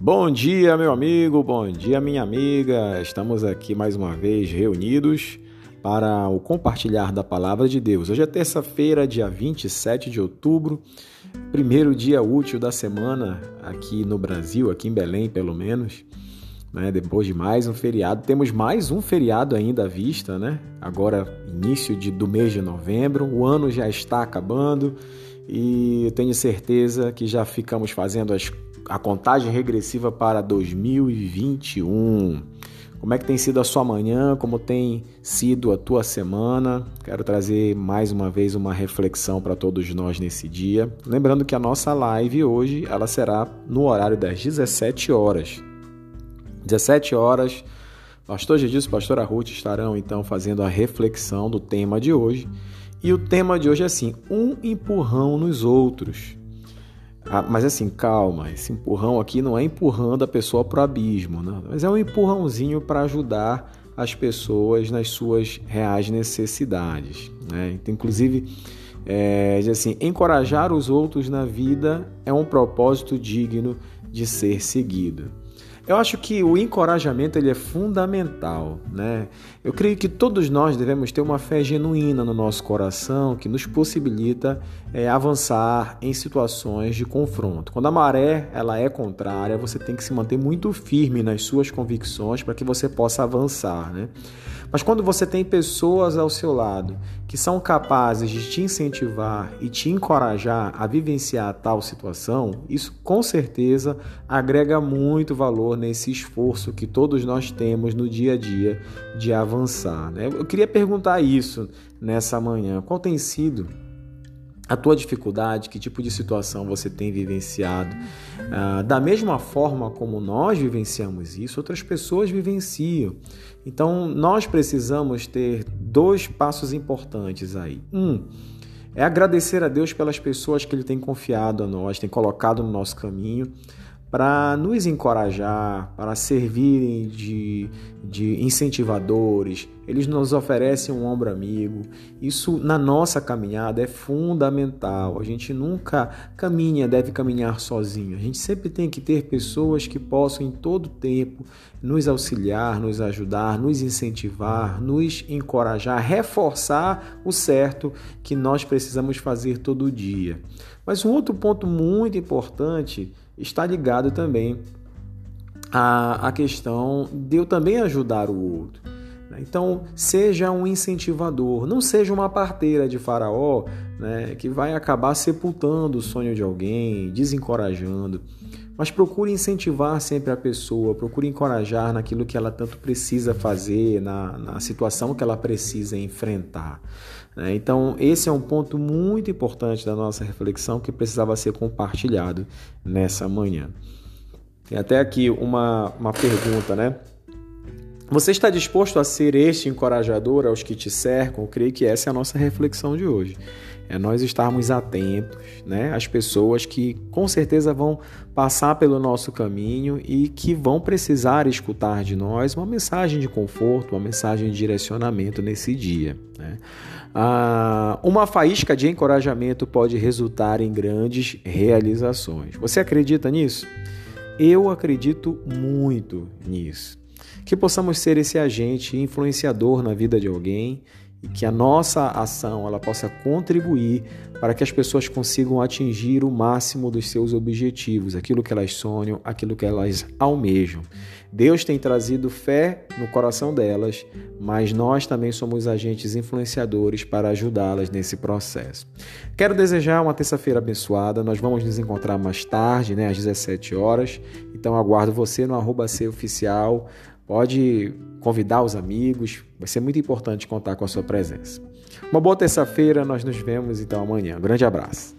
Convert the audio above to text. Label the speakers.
Speaker 1: Bom dia, meu amigo, bom dia, minha amiga. Estamos aqui mais uma vez reunidos para o compartilhar da palavra de Deus. Hoje é terça-feira, dia 27 de outubro, primeiro dia útil da semana aqui no Brasil, aqui em Belém, pelo menos. Né? Depois de mais um feriado, temos mais um feriado ainda à vista, né? Agora, início de, do mês de novembro, o ano já está acabando e tenho certeza que já ficamos fazendo as a contagem regressiva para 2021. Como é que tem sido a sua manhã? Como tem sido a tua semana? Quero trazer mais uma vez uma reflexão para todos nós nesse dia. Lembrando que a nossa live hoje ela será no horário das 17 horas. 17 horas, Pastor Jesus e Pastora Ruth estarão então fazendo a reflexão do tema de hoje. E o tema de hoje é assim: um empurrão nos outros. Ah, mas assim, calma, esse empurrão aqui não é empurrando a pessoa para o abismo, né? mas é um empurrãozinho para ajudar as pessoas nas suas reais necessidades. Né? Então, inclusive, é, assim, encorajar os outros na vida é um propósito digno de ser seguido. Eu acho que o encorajamento ele é fundamental, né? Eu creio que todos nós devemos ter uma fé genuína no nosso coração que nos possibilita é, avançar em situações de confronto. Quando a maré ela é contrária, você tem que se manter muito firme nas suas convicções para que você possa avançar, né? Mas quando você tem pessoas ao seu lado que são capazes de te incentivar e te encorajar a vivenciar tal situação, isso com certeza agrega muito valor nesse esforço que todos nós temos no dia a dia de avançar. Né? Eu queria perguntar isso nessa manhã: qual tem sido a tua dificuldade, que tipo de situação você tem vivenciado. Ah, da mesma forma como nós vivenciamos isso, outras pessoas vivenciam. Então, nós precisamos ter dois passos importantes aí. Um, é agradecer a Deus pelas pessoas que Ele tem confiado a nós, tem colocado no nosso caminho para nos encorajar, para servirem de, de incentivadores. Eles nos oferecem um ombro amigo. Isso na nossa caminhada é fundamental. A gente nunca caminha, deve caminhar sozinho. A gente sempre tem que ter pessoas que possam em todo tempo nos auxiliar, nos ajudar, nos incentivar, nos encorajar, reforçar o certo que nós precisamos fazer todo dia. Mas um outro ponto muito importante está ligado também à, à questão de eu também ajudar o outro. Né? Então, seja um incentivador, não seja uma parteira de faraó né, que vai acabar sepultando o sonho de alguém, desencorajando. Mas procure incentivar sempre a pessoa, procure encorajar naquilo que ela tanto precisa fazer, na, na situação que ela precisa enfrentar. Né? Então, esse é um ponto muito importante da nossa reflexão que precisava ser compartilhado nessa manhã. Tem até aqui uma, uma pergunta, né? Você está disposto a ser este encorajador aos que te cercam? Eu creio que essa é a nossa reflexão de hoje é nós estarmos atentos né, às pessoas que com certeza vão passar pelo nosso caminho e que vão precisar escutar de nós uma mensagem de conforto, uma mensagem de direcionamento nesse dia. Né? Ah, uma faísca de encorajamento pode resultar em grandes realizações. Você acredita nisso? Eu acredito muito nisso. Que possamos ser esse agente influenciador na vida de alguém e que a nossa ação ela possa contribuir para que as pessoas consigam atingir o máximo dos seus objetivos, aquilo que elas sonham, aquilo que elas almejam. Deus tem trazido fé no coração delas, mas nós também somos agentes influenciadores para ajudá-las nesse processo. Quero desejar uma terça-feira abençoada. Nós vamos nos encontrar mais tarde, né, às 17 horas. Então aguardo você no arroba oficial. Pode convidar os amigos, vai ser muito importante contar com a sua presença. Uma boa terça-feira, nós nos vemos então amanhã. Um grande abraço.